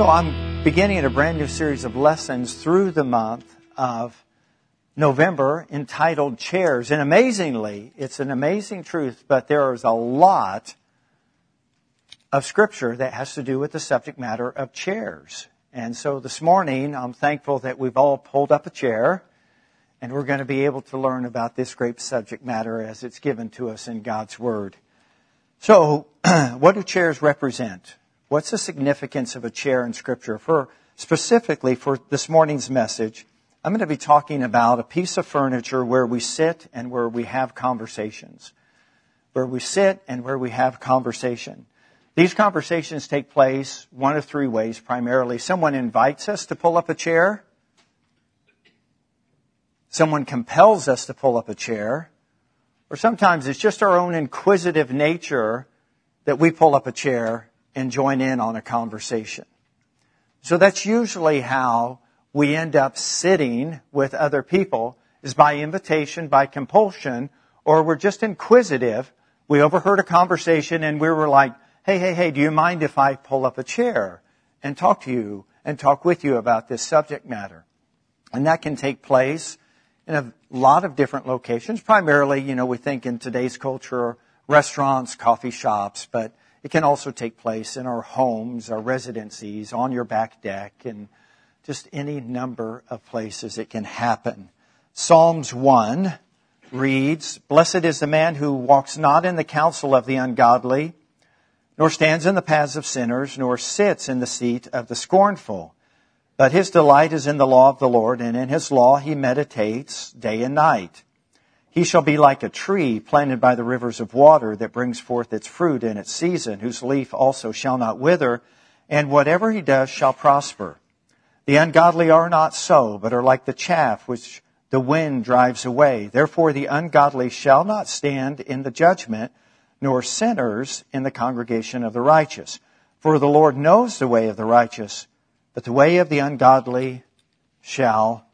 So I'm beginning a brand new series of lessons through the month of November entitled Chairs. And amazingly, it's an amazing truth, but there is a lot of scripture that has to do with the subject matter of chairs. And so this morning, I'm thankful that we've all pulled up a chair and we're going to be able to learn about this great subject matter as it's given to us in God's Word. So, what do chairs represent? What's the significance of a chair in Scripture? For specifically for this morning's message, I'm going to be talking about a piece of furniture where we sit and where we have conversations. Where we sit and where we have conversation. These conversations take place one of three ways primarily. Someone invites us to pull up a chair. Someone compels us to pull up a chair. Or sometimes it's just our own inquisitive nature that we pull up a chair and join in on a conversation. So that's usually how we end up sitting with other people is by invitation, by compulsion, or we're just inquisitive. We overheard a conversation and we were like, hey, hey, hey, do you mind if I pull up a chair and talk to you and talk with you about this subject matter? And that can take place in a lot of different locations. Primarily, you know, we think in today's culture, restaurants, coffee shops, but it can also take place in our homes, our residencies, on your back deck, and just any number of places it can happen. Psalms 1 reads, Blessed is the man who walks not in the counsel of the ungodly, nor stands in the paths of sinners, nor sits in the seat of the scornful. But his delight is in the law of the Lord, and in his law he meditates day and night. He shall be like a tree planted by the rivers of water that brings forth its fruit in its season, whose leaf also shall not wither, and whatever he does shall prosper. The ungodly are not so, but are like the chaff which the wind drives away. Therefore the ungodly shall not stand in the judgment, nor sinners in the congregation of the righteous. For the Lord knows the way of the righteous, but the way of the ungodly shall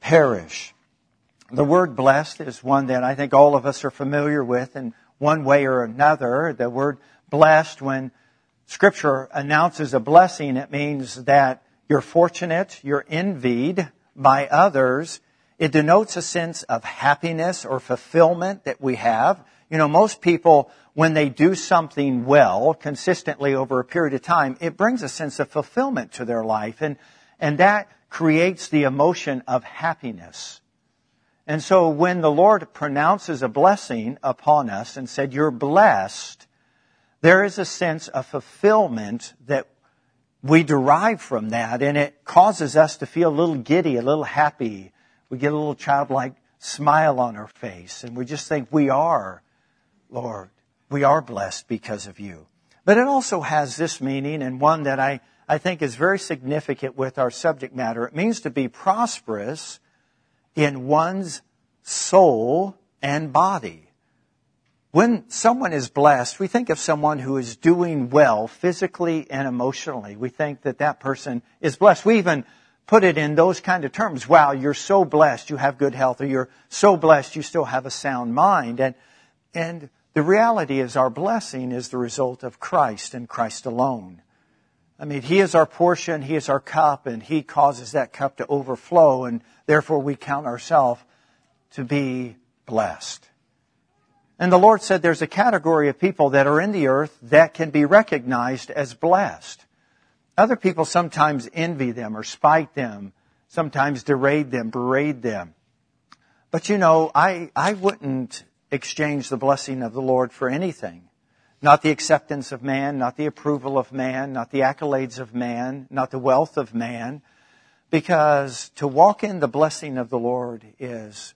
perish. The word blessed is one that I think all of us are familiar with in one way or another. The word blessed, when scripture announces a blessing, it means that you're fortunate, you're envied by others. It denotes a sense of happiness or fulfillment that we have. You know, most people, when they do something well, consistently over a period of time, it brings a sense of fulfillment to their life. And, and that creates the emotion of happiness. And so when the Lord pronounces a blessing upon us and said, you're blessed, there is a sense of fulfillment that we derive from that and it causes us to feel a little giddy, a little happy. We get a little childlike smile on our face and we just think we are, Lord, we are blessed because of you. But it also has this meaning and one that I, I think is very significant with our subject matter. It means to be prosperous in one's soul and body. When someone is blessed, we think of someone who is doing well physically and emotionally. We think that that person is blessed. We even put it in those kind of terms. Wow, you're so blessed, you have good health, or you're so blessed, you still have a sound mind. And, and the reality is our blessing is the result of Christ and Christ alone. I mean, He is our portion, He is our cup, and He causes that cup to overflow, and therefore we count ourselves to be blessed. And the Lord said there's a category of people that are in the earth that can be recognized as blessed. Other people sometimes envy them or spite them, sometimes deride them, berate them. But you know, I, I wouldn't exchange the blessing of the Lord for anything. Not the acceptance of man, not the approval of man, not the accolades of man, not the wealth of man. Because to walk in the blessing of the Lord is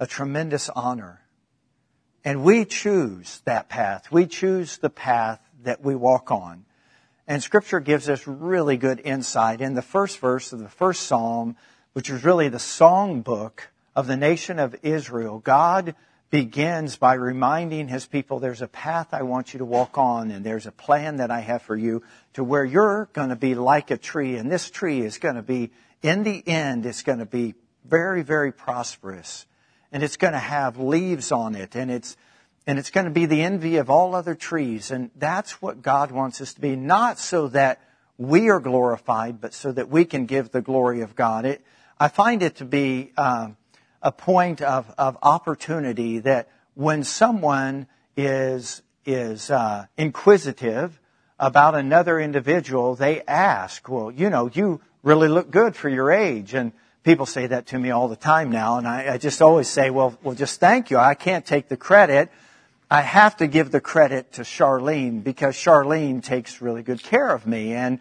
a tremendous honor. And we choose that path. We choose the path that we walk on. And scripture gives us really good insight. In the first verse of the first psalm, which is really the song book of the nation of Israel, God begins by reminding his people there's a path I want you to walk on and there's a plan that I have for you to where you're going to be like a tree and this tree is going to be, in the end, it's going to be very, very prosperous and it's going to have leaves on it and it's and it's going to be the envy of all other trees and that's what God wants us to be not so that we are glorified, but so that we can give the glory of God. It, I find it to be uh, a point of, of opportunity that when someone is is uh, inquisitive about another individual, they ask, "Well, you know, you really look good for your age," and people say that to me all the time now, and I, I just always say, "Well, well, just thank you. I can't take the credit." I have to give the credit to Charlene because Charlene takes really good care of me. And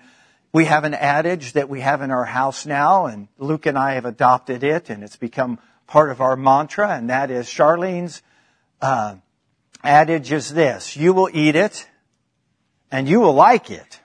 we have an adage that we have in our house now, and Luke and I have adopted it, and it's become part of our mantra, and that is Charlene's uh, adage is this: "You will eat it, and you will like it."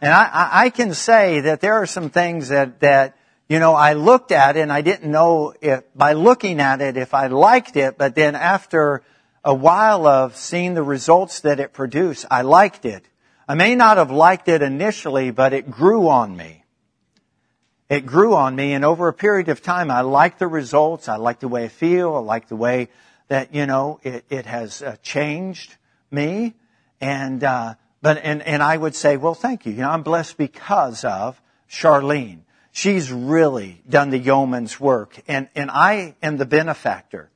And I, I can say that there are some things that that you know I looked at and I didn't know if by looking at it if I liked it, but then after a while of seeing the results that it produced, I liked it. I may not have liked it initially, but it grew on me. It grew on me, and over a period of time, I like the results. I like the way I feel. I like the way that you know it, it has uh, changed me. And uh, but and and I would say, well, thank you. You know, I'm blessed because of Charlene. She's really done the yeoman's work, and and I am the benefactor.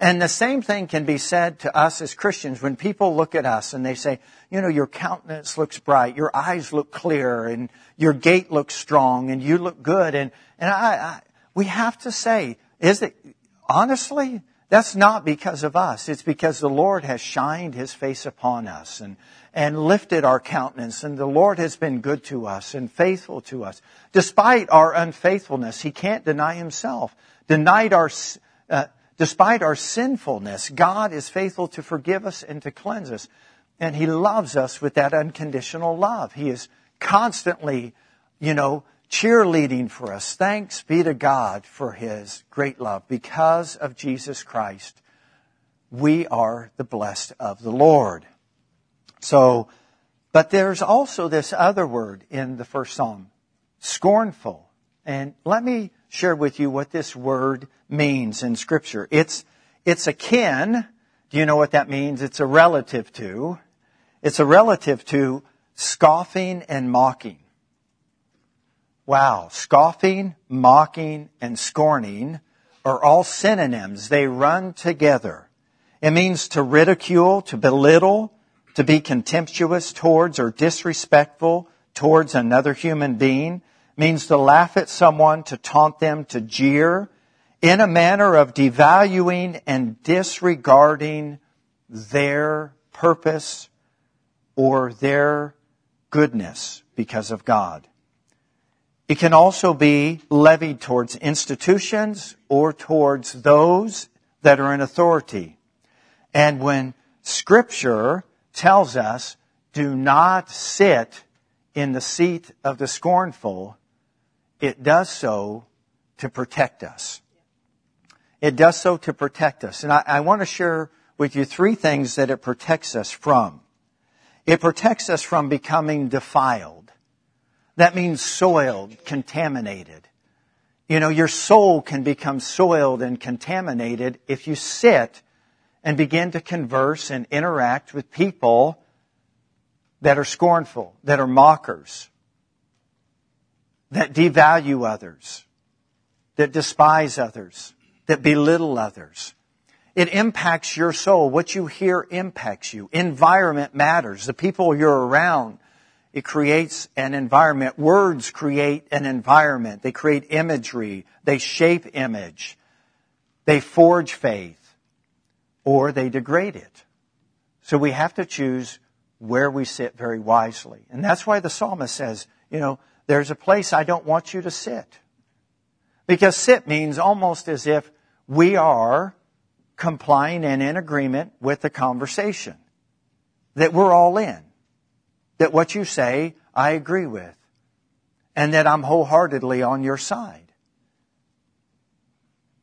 And the same thing can be said to us as Christians when people look at us and they say, you know, your countenance looks bright, your eyes look clear, and your gait looks strong, and you look good. And, and I, I, we have to say, is it, honestly, that's not because of us. It's because the Lord has shined His face upon us and, and lifted our countenance, and the Lord has been good to us and faithful to us. Despite our unfaithfulness, He can't deny Himself. Denied our, uh, Despite our sinfulness, God is faithful to forgive us and to cleanse us. And He loves us with that unconditional love. He is constantly, you know, cheerleading for us. Thanks be to God for His great love. Because of Jesus Christ, we are the blessed of the Lord. So, but there's also this other word in the first psalm, scornful. And let me share with you what this word means in scripture. It's, it's akin. Do you know what that means? It's a relative to. It's a relative to scoffing and mocking. Wow. Scoffing, mocking, and scorning are all synonyms. They run together. It means to ridicule, to belittle, to be contemptuous towards or disrespectful towards another human being means to laugh at someone, to taunt them, to jeer, in a manner of devaluing and disregarding their purpose or their goodness because of God. It can also be levied towards institutions or towards those that are in authority. And when scripture tells us, do not sit in the seat of the scornful, it does so to protect us. It does so to protect us. And I, I want to share with you three things that it protects us from. It protects us from becoming defiled. That means soiled, contaminated. You know, your soul can become soiled and contaminated if you sit and begin to converse and interact with people that are scornful, that are mockers, that devalue others, that despise others, that belittle others. It impacts your soul. What you hear impacts you. Environment matters. The people you're around, it creates an environment. Words create an environment. They create imagery. They shape image. They forge faith. Or they degrade it. So we have to choose where we sit very wisely. And that's why the psalmist says, you know, there's a place I don't want you to sit. Because sit means almost as if we are complying and in agreement with the conversation. That we're all in. That what you say, I agree with. And that I'm wholeheartedly on your side.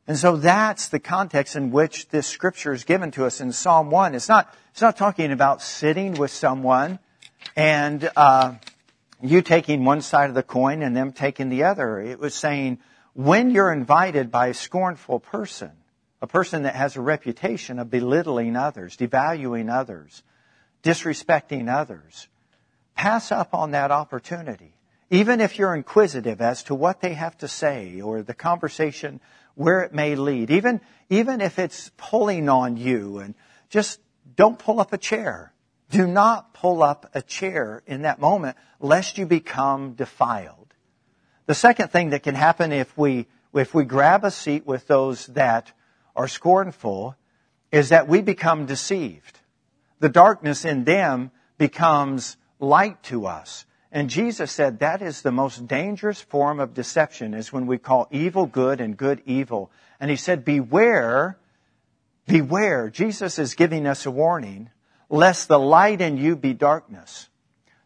And so that's the context in which this scripture is given to us in Psalm 1. It's not, it's not talking about sitting with someone and, uh, you taking one side of the coin and them taking the other. It was saying, when you're invited by a scornful person, a person that has a reputation of belittling others, devaluing others, disrespecting others, pass up on that opportunity. Even if you're inquisitive as to what they have to say or the conversation where it may lead, even, even if it's pulling on you and just don't pull up a chair. Do not pull up a chair in that moment lest you become defiled. The second thing that can happen if we, if we grab a seat with those that are scornful is that we become deceived. The darkness in them becomes light to us. And Jesus said that is the most dangerous form of deception is when we call evil good and good evil. And he said, beware, beware. Jesus is giving us a warning, lest the light in you be darkness.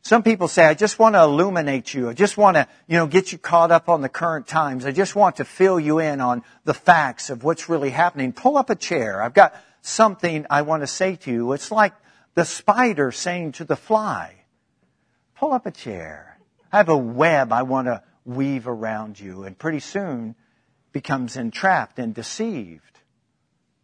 Some people say, I just want to illuminate you. I just want to, you know, get you caught up on the current times. I just want to fill you in on the facts of what's really happening. Pull up a chair. I've got something I want to say to you. It's like the spider saying to the fly, pull up a chair. I have a web I want to weave around you. And pretty soon becomes entrapped and deceived.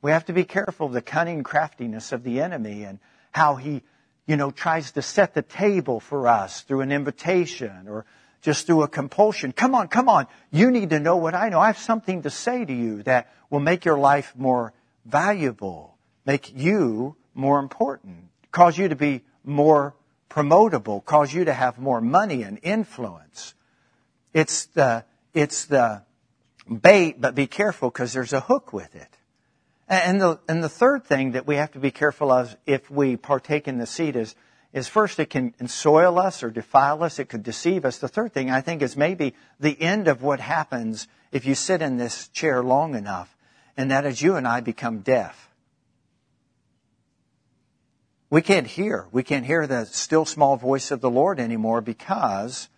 We have to be careful of the cunning craftiness of the enemy and how he, you know, tries to set the table for us through an invitation or just through a compulsion. Come on, come on. You need to know what I know. I have something to say to you that will make your life more valuable, make you more important, cause you to be more promotable, cause you to have more money and influence. It's the, it's the bait, but be careful because there's a hook with it. And the, and the third thing that we have to be careful of if we partake in the seed is, is first it can soil us or defile us. It could deceive us. The third thing I think is maybe the end of what happens if you sit in this chair long enough. And that is you and I become deaf. We can't hear. We can't hear the still small voice of the Lord anymore because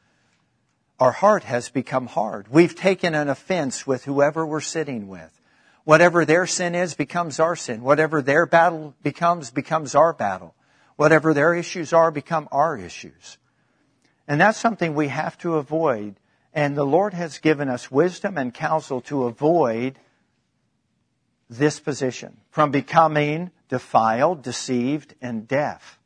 our heart has become hard. We've taken an offense with whoever we're sitting with. Whatever their sin is becomes our sin. Whatever their battle becomes, becomes our battle. Whatever their issues are, become our issues. And that's something we have to avoid. And the Lord has given us wisdom and counsel to avoid this position from becoming defiled, deceived, and deaf.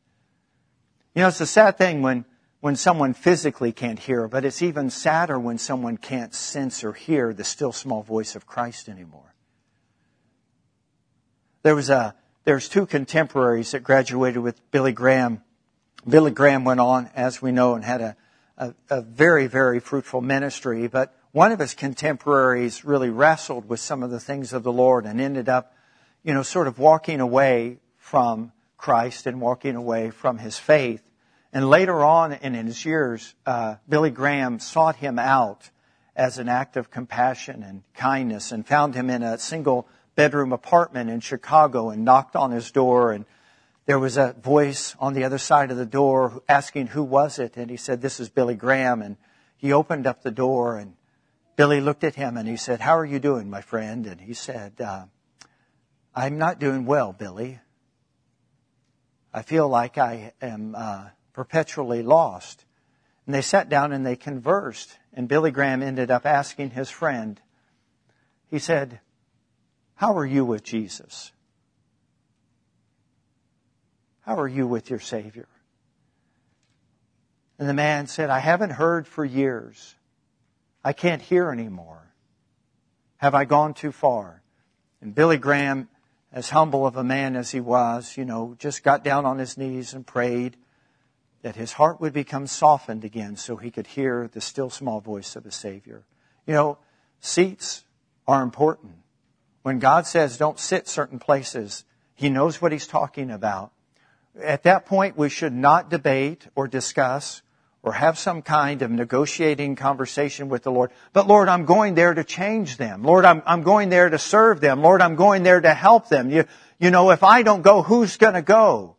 You know, it's a sad thing when, when someone physically can't hear, but it's even sadder when someone can't sense or hear the still small voice of Christ anymore. There was a, there's two contemporaries that graduated with Billy Graham. Billy Graham went on, as we know, and had a, a, a very, very fruitful ministry, but one of his contemporaries really wrestled with some of the things of the Lord and ended up, you know, sort of walking away from Christ and walking away from his faith. And later on in his years, uh, Billy Graham sought him out as an act of compassion and kindness and found him in a single bedroom apartment in Chicago and knocked on his door and there was a voice on the other side of the door asking who was it and he said this is Billy Graham and he opened up the door and Billy looked at him and he said, How are you doing, my friend? And he said, uh, I'm not doing well, Billy. I feel like I am uh, perpetually lost. And they sat down and they conversed. And Billy Graham ended up asking his friend, he said, How are you with Jesus? How are you with your Savior? And the man said, I haven't heard for years. I can't hear anymore. Have I gone too far? And Billy Graham, as humble of a man as he was, you know, just got down on his knees and prayed that his heart would become softened again so he could hear the still small voice of the Savior. You know, seats are important. When God says don't sit certain places, He knows what He's talking about. At that point, we should not debate or discuss or have some kind of negotiating conversation with the Lord. But Lord, I'm going there to change them. Lord, I'm, I'm going there to serve them. Lord, I'm going there to help them. You, you know, if I don't go, who's going to go?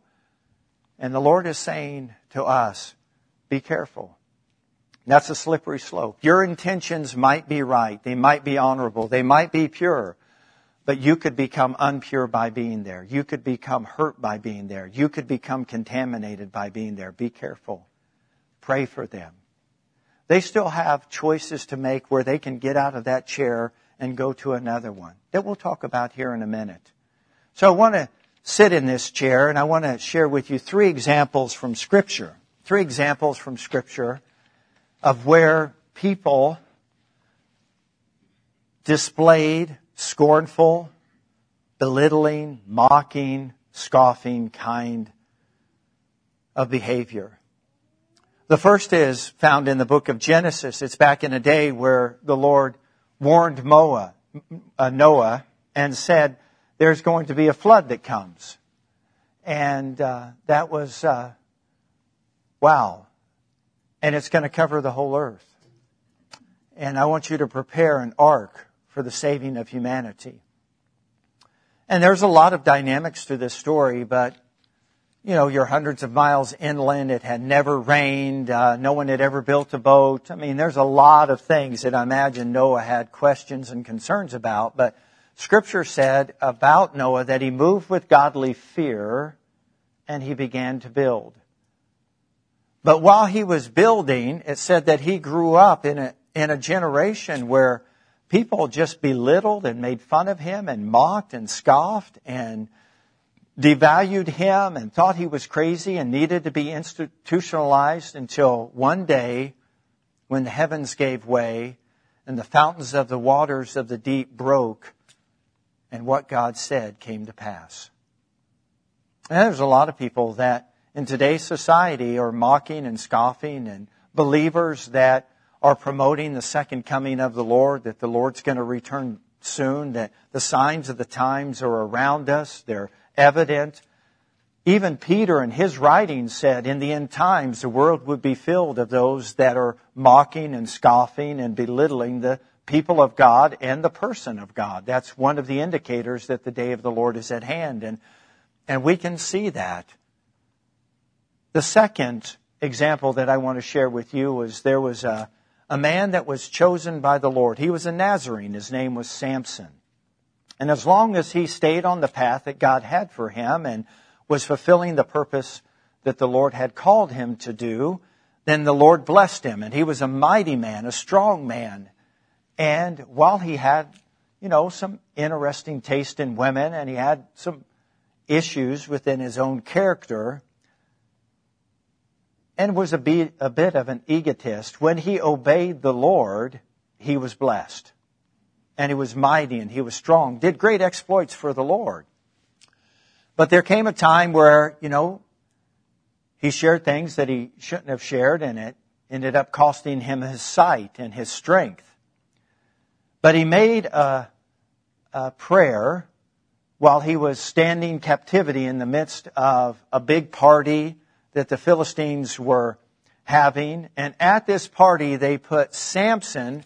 And the Lord is saying to us, be careful. That's a slippery slope. Your intentions might be right. They might be honorable. They might be pure. But you could become unpure by being there. You could become hurt by being there. You could become contaminated by being there. Be careful. Pray for them. They still have choices to make where they can get out of that chair and go to another one that we'll talk about here in a minute. So I want to sit in this chair and I want to share with you three examples from scripture. three examples from Scripture of where people displayed scornful, belittling, mocking, scoffing kind of behavior. The first is found in the book of Genesis. It's back in a day where the Lord warned Noah, uh, Noah and said, there's going to be a flood that comes. And uh, that was, uh, wow. And it's going to cover the whole earth. And I want you to prepare an ark for the saving of humanity. And there's a lot of dynamics to this story, but you know, you're hundreds of miles inland. It had never rained. Uh, no one had ever built a boat. I mean, there's a lot of things that I imagine Noah had questions and concerns about. But Scripture said about Noah that he moved with godly fear and he began to build. But while he was building, it said that he grew up in a, in a generation where people just belittled and made fun of him and mocked and scoffed and devalued him and thought he was crazy and needed to be institutionalized until one day when the heavens gave way and the fountains of the waters of the deep broke and what God said came to pass. And there's a lot of people that in today's society are mocking and scoffing and believers that are promoting the second coming of the Lord, that the Lord's going to return soon, that the signs of the times are around us. They're evident. Even Peter in his writings said in the end times the world would be filled of those that are mocking and scoffing and belittling the people of God and the person of God. That's one of the indicators that the day of the Lord is at hand. And, and we can see that. The second example that I want to share with you was there was a, a man that was chosen by the Lord. He was a Nazarene. His name was Samson. And as long as he stayed on the path that God had for him and was fulfilling the purpose that the Lord had called him to do, then the Lord blessed him. And he was a mighty man, a strong man. And while he had, you know, some interesting taste in women and he had some issues within his own character, and was a bit, a bit of an egotist, when he obeyed the Lord, he was blessed and he was mighty and he was strong, did great exploits for the Lord. But there came a time where, you know, he shared things that he shouldn't have shared and it ended up costing him his sight and his strength. But he made a, a prayer while he was standing captivity in the midst of a big party that the Philistines were having. And at this party, they put Samson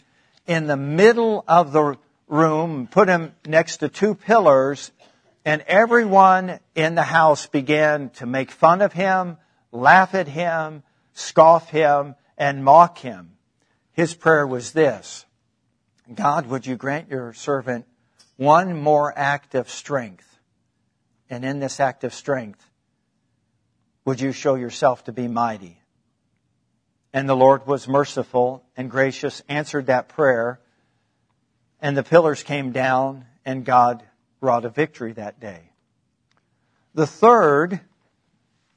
in the middle of the room, put him next to two pillars, and everyone in the house began to make fun of him, laugh at him, scoff him, and mock him. His prayer was this God, would you grant your servant one more act of strength? And in this act of strength, would you show yourself to be mighty? And the Lord was merciful and gracious, answered that prayer, and the pillars came down, and God wrought a victory that day. The third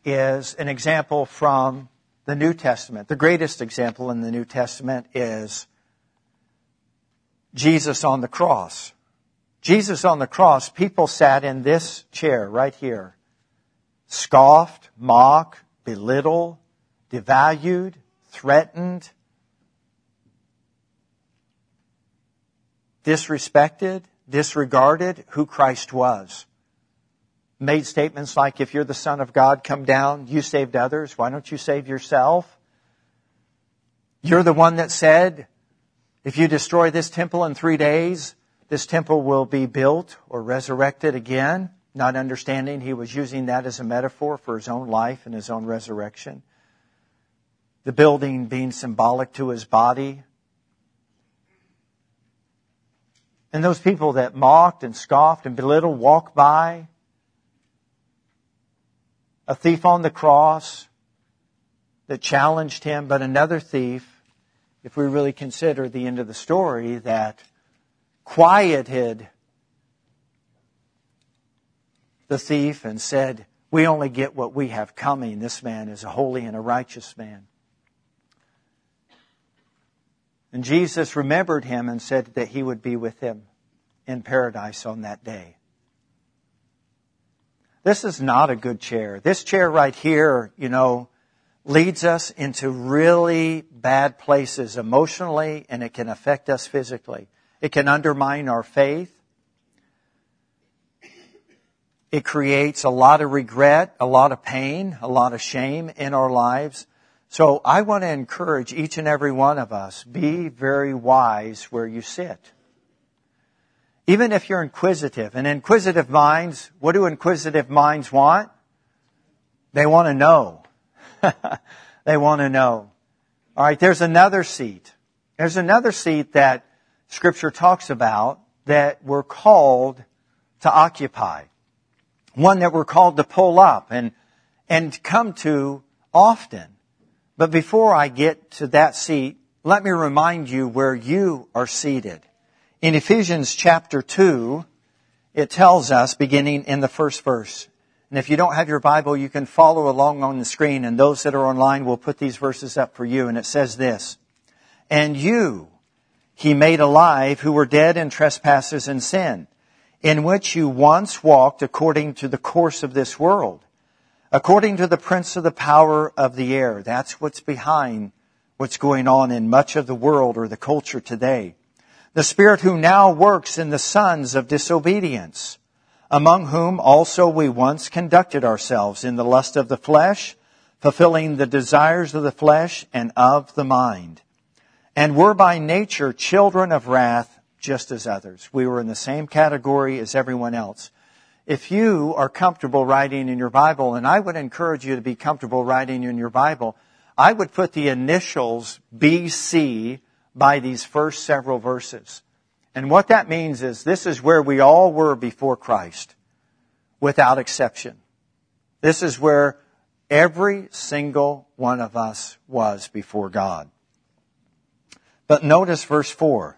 is an example from the New Testament. The greatest example in the New Testament is Jesus on the cross. Jesus on the cross, people sat in this chair right here, scoffed, mocked, belittled, devalued, threatened, disrespected, disregarded who Christ was. Made statements like, if you're the Son of God, come down. You saved others. Why don't you save yourself? You're the one that said, if you destroy this temple in three days, this temple will be built or resurrected again. Not understanding he was using that as a metaphor for his own life and his own resurrection. The building being symbolic to his body, And those people that mocked and scoffed and belittled walked by. A thief on the cross that challenged him, but another thief, if we really consider the end of the story, that quieted the thief and said, we only get what we have coming. This man is a holy and a righteous man. And Jesus remembered him and said that he would be with him in paradise on that day. This is not a good chair. This chair right here, you know, leads us into really bad places emotionally and it can affect us physically. It can undermine our faith. It creates a lot of regret, a lot of pain, a lot of shame in our lives. So I want to encourage each and every one of us, be very wise where you sit. Even if you're inquisitive, and inquisitive minds, what do inquisitive minds want? They want to know. they want to know. Alright, there's another seat. There's another seat that scripture talks about that we're called to occupy. One that we're called to pull up and, and come to often. But before I get to that seat, let me remind you where you are seated. In Ephesians chapter 2, it tells us, beginning in the first verse, and if you don't have your Bible, you can follow along on the screen, and those that are online will put these verses up for you, and it says this, And you, he made alive who were dead in trespasses and sin, in which you once walked according to the course of this world, according to the prince of the power of the air. That's what's behind what's going on in much of the world or the culture today the Spirit who now works in the sons of disobedience, among whom also we once conducted ourselves in the lust of the flesh, fulfilling the desires of the flesh and of the mind, and were by nature children of wrath just as others. We were in the same category as everyone else. If you are comfortable writing in your Bible, and I would encourage you to be comfortable writing in your Bible, I would put the initials BC by these first several verses. And what that means is this is where we all were before Christ, without exception. This is where every single one of us was before God. But notice verse 4.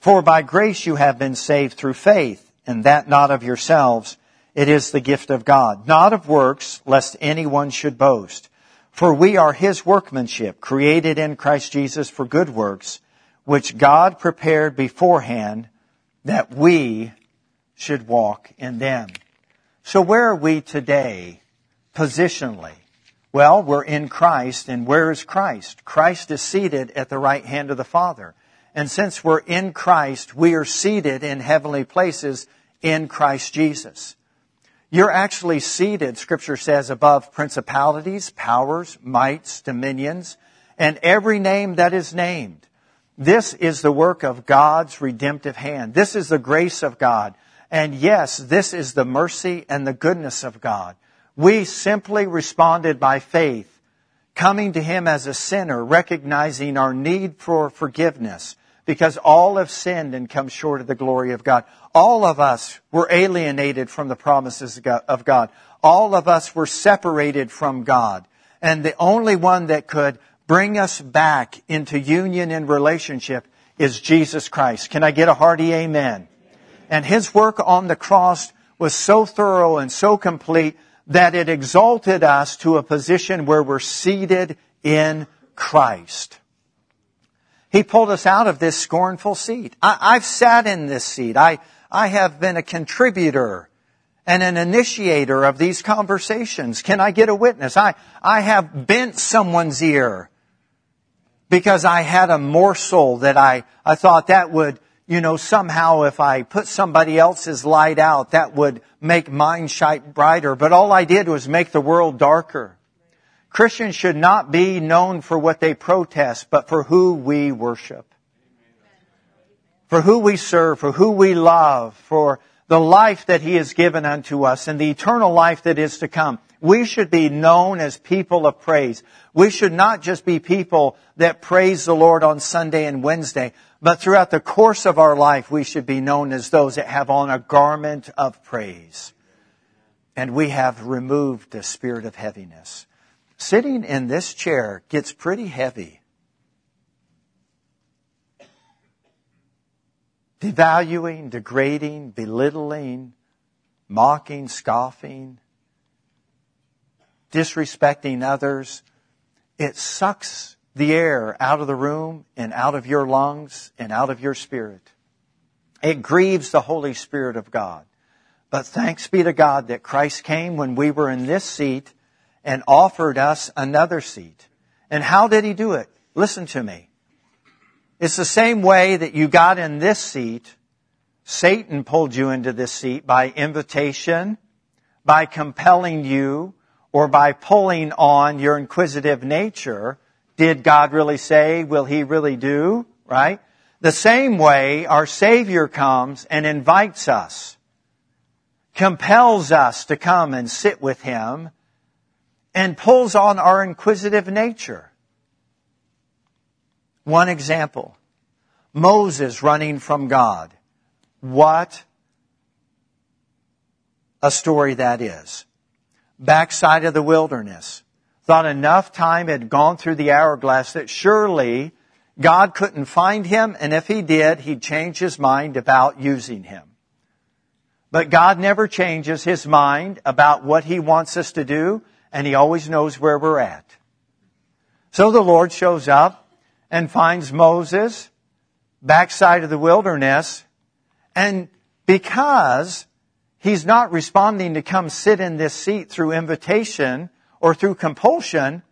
For by grace you have been saved through faith, and that not of yourselves. It is the gift of God, not of works, lest anyone should boast. For we are his workmanship, created in Christ Jesus for good works, which God prepared beforehand that we should walk in them. So where are we today positionally? Well, we're in Christ, and where is Christ? Christ is seated at the right hand of the Father. And since we're in Christ, we are seated in heavenly places in Christ Jesus. You're actually seated, scripture says, above principalities, powers, mights, dominions, and every name that is named. This is the work of God's redemptive hand. This is the grace of God. And yes, this is the mercy and the goodness of God. We simply responded by faith, coming to Him as a sinner, recognizing our need for forgiveness, because all have sinned and come short of the glory of God. All of us were alienated from the promises of God. All of us were separated from God. And the only one that could bring us back into union and relationship is Jesus Christ. Can I get a hearty amen? And his work on the cross was so thorough and so complete that it exalted us to a position where we're seated in Christ. He pulled us out of this scornful seat. I, have sat in this seat. I, I have been a contributor and an initiator of these conversations. Can I get a witness? I, I have bent someone's ear because I had a morsel that I, I thought that would, you know, somehow if I put somebody else's light out, that would make mine shine brighter. But all I did was make the world darker. Christians should not be known for what they protest, but for who we worship. For who we serve, for who we love, for the life that He has given unto us and the eternal life that is to come. We should be known as people of praise. We should not just be people that praise the Lord on Sunday and Wednesday, but throughout the course of our life, we should be known as those that have on a garment of praise. And we have removed the spirit of heaviness. Sitting in this chair gets pretty heavy. Devaluing, degrading, belittling, mocking, scoffing, disrespecting others. It sucks the air out of the room and out of your lungs and out of your spirit. It grieves the Holy Spirit of God. But thanks be to God that Christ came when we were in this seat and offered us another seat. And how did he do it? Listen to me. It's the same way that you got in this seat. Satan pulled you into this seat by invitation, by compelling you, or by pulling on your inquisitive nature. Did God really say? Will He really do? Right? The same way our Savior comes and invites us, compels us to come and sit with Him, and pulls on our inquisitive nature. One example. Moses running from God. What a story that is. Backside of the wilderness. Thought enough time had gone through the hourglass that surely God couldn't find him, and if he did, he'd change his mind about using him. But God never changes his mind about what he wants us to do, and he always knows where we're at. So the Lord shows up and finds Moses backside of the wilderness, and because he's not responding to come sit in this seat through invitation or through compulsion,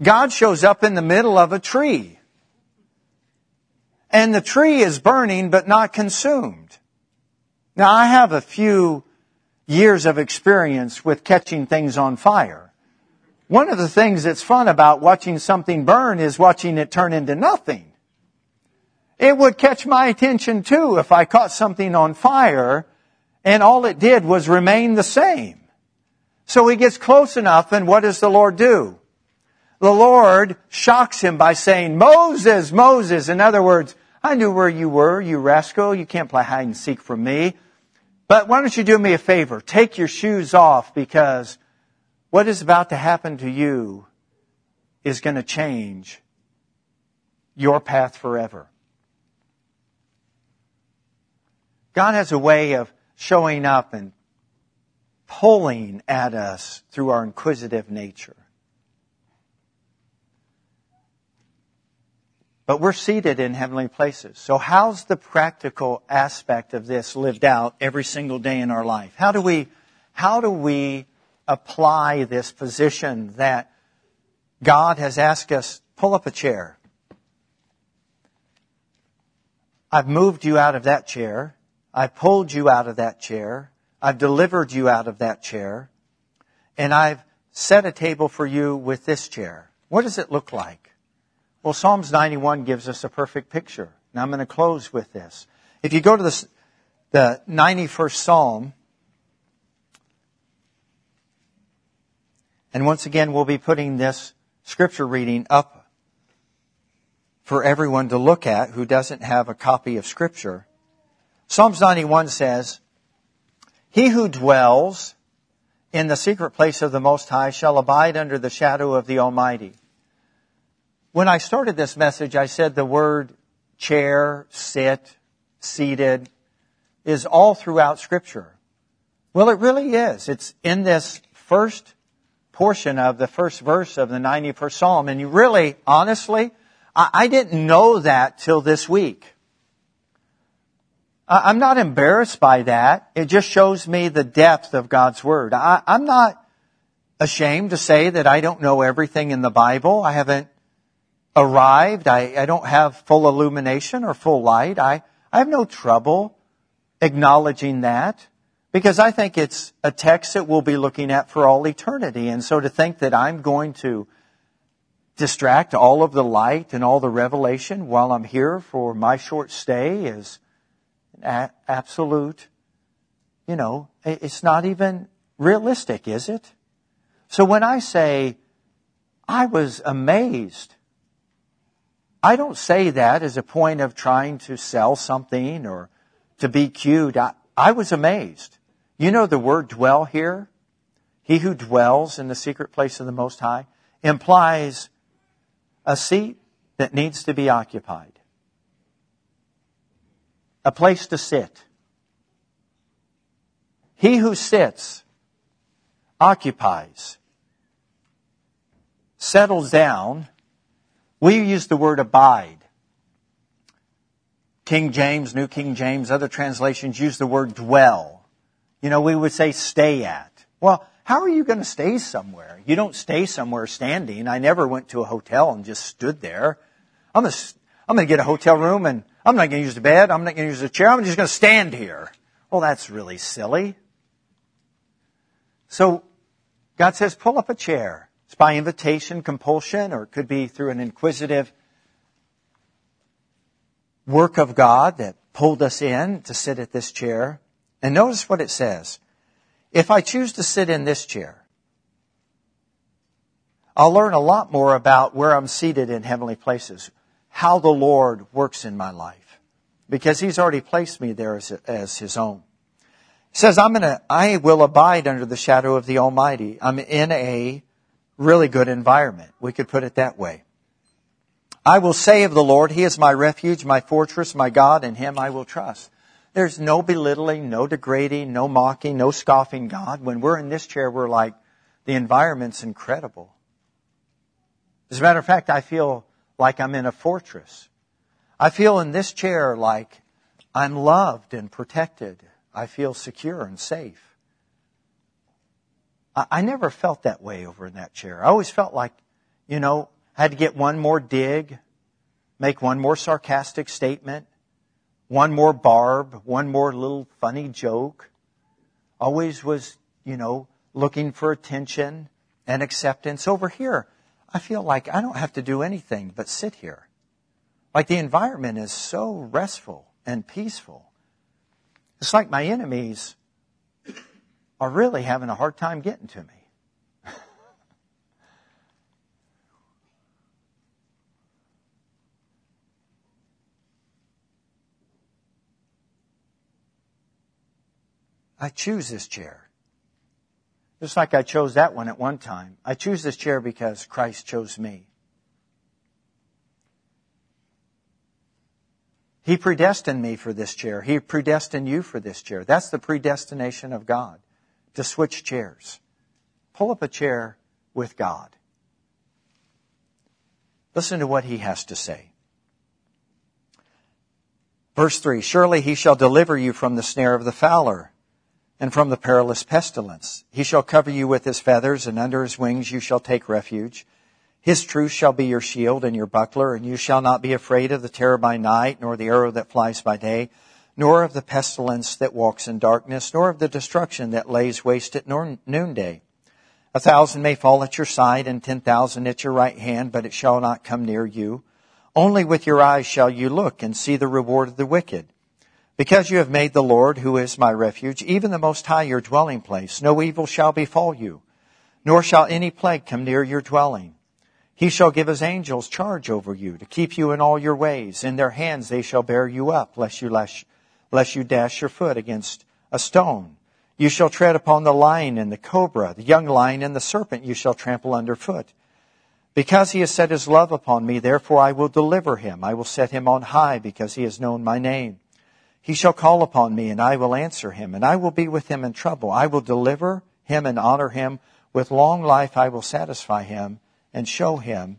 God shows up in the middle of a tree. And the tree is burning but not consumed. Now I have a few years of experience with catching things on fire. One of the things that's fun about watching something burn is watching it turn into nothing. It would catch my attention too if I caught something on fire and all it did was remain the same. So he gets close enough and what does the Lord do? The Lord shocks him by saying, Moses, Moses. In other words, I knew where you were, you rascal. You can't play hide and seek from me. But why don't you do me a favor? Take your shoes off because what is about to happen to you is going to change your path forever. God has a way of showing up and pulling at us through our inquisitive nature. But we're seated in heavenly places. So how's the practical aspect of this lived out every single day in our life? How do we, how do we apply this position that God has asked us, pull up a chair. I've moved you out of that chair. I've pulled you out of that chair. I've delivered you out of that chair. And I've set a table for you with this chair. What does it look like? Well, Psalms 91 gives us a perfect picture. Now I'm going to close with this. If you go to the, the 91st Psalm, and once again we'll be putting this scripture reading up for everyone to look at who doesn't have a copy of scripture. Psalms 91 says, He who dwells in the secret place of the Most High shall abide under the shadow of the Almighty. When I started this message, I said the word chair, sit, seated is all throughout scripture. Well, it really is. It's in this first portion of the first verse of the 91st Psalm. And you really, honestly, I, didn't know that till this week. I'm not embarrassed by that. It just shows me the depth of God's Word. I, am not ashamed to say that I don't know everything in the Bible. I haven't arrived. I, I don't have full illumination or full light. I, I have no trouble acknowledging that because I think it's a text that we'll be looking at for all eternity. And so to think that I'm going to distract all of the light and all the revelation while I'm here for my short stay is a- absolute, you know, it's not even realistic, is it? So when I say, I was amazed, I don't say that as a point of trying to sell something or to be cute. I, I was amazed. You know the word dwell here? He who dwells in the secret place of the Most High implies a seat that needs to be occupied. A place to sit. He who sits occupies, settles down. We use the word abide. King James, New King James, other translations use the word dwell. You know, we would say stay at. Well, how are you going to stay somewhere? You don't stay somewhere standing. I never went to a hotel and just stood there. I'm going to, I'm going to get a hotel room and I'm not going to use the bed. I'm not going to use the chair. I'm just going to stand here. Well, that's really silly. So God says, pull up a chair. It's by invitation, compulsion, or it could be through an inquisitive work of God that pulled us in to sit at this chair. And notice what it says. If I choose to sit in this chair, I'll learn a lot more about where I'm seated in heavenly places, how the Lord works in my life, because He's already placed me there as, as His own says, I'm gonna, I will abide under the shadow of the Almighty. I'm in a really good environment. We could put it that way. I will say of the Lord, He is my refuge, my fortress, my God, and Him I will trust. There's no belittling, no degrading, no mocking, no scoffing God. When we're in this chair, we're like, the environment's incredible. As a matter of fact, I feel like I'm in a fortress. I feel in this chair like I'm loved and protected. I feel secure and safe. I, never felt that way over in that chair. I always felt like, you know, I had to get one more dig, make one more sarcastic statement, one more barb, one more little funny joke. Always was, you know, looking for attention and acceptance. Over here, I feel like I don't have to do anything but sit here. Like the environment is so restful and peaceful. It's like my enemies are really having a hard time getting to me. I choose this chair. Just like I chose that one at one time. I choose this chair because Christ chose me. He predestined me for this chair. He predestined you for this chair. That's the predestination of God, to switch chairs. Pull up a chair with God. Listen to what he has to say. Verse 3 Surely he shall deliver you from the snare of the fowler and from the perilous pestilence. He shall cover you with his feathers, and under his wings you shall take refuge. His truth shall be your shield and your buckler, and you shall not be afraid of the terror by night, nor the arrow that flies by day, nor of the pestilence that walks in darkness, nor of the destruction that lays waste at noonday. A thousand may fall at your side, and ten thousand at your right hand, but it shall not come near you. Only with your eyes shall you look and see the reward of the wicked. Because you have made the Lord, who is my refuge, even the Most High your dwelling place, no evil shall befall you, nor shall any plague come near your dwelling. He shall give his angels charge over you to keep you in all your ways. In their hands they shall bear you up, lest you, lest, lest you dash your foot against a stone. You shall tread upon the lion and the cobra, the young lion and the serpent you shall trample underfoot. Because he has set his love upon me, therefore I will deliver him. I will set him on high because he has known my name. He shall call upon me and I will answer him and I will be with him in trouble. I will deliver him and honor him. With long life I will satisfy him and show him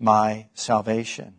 my salvation.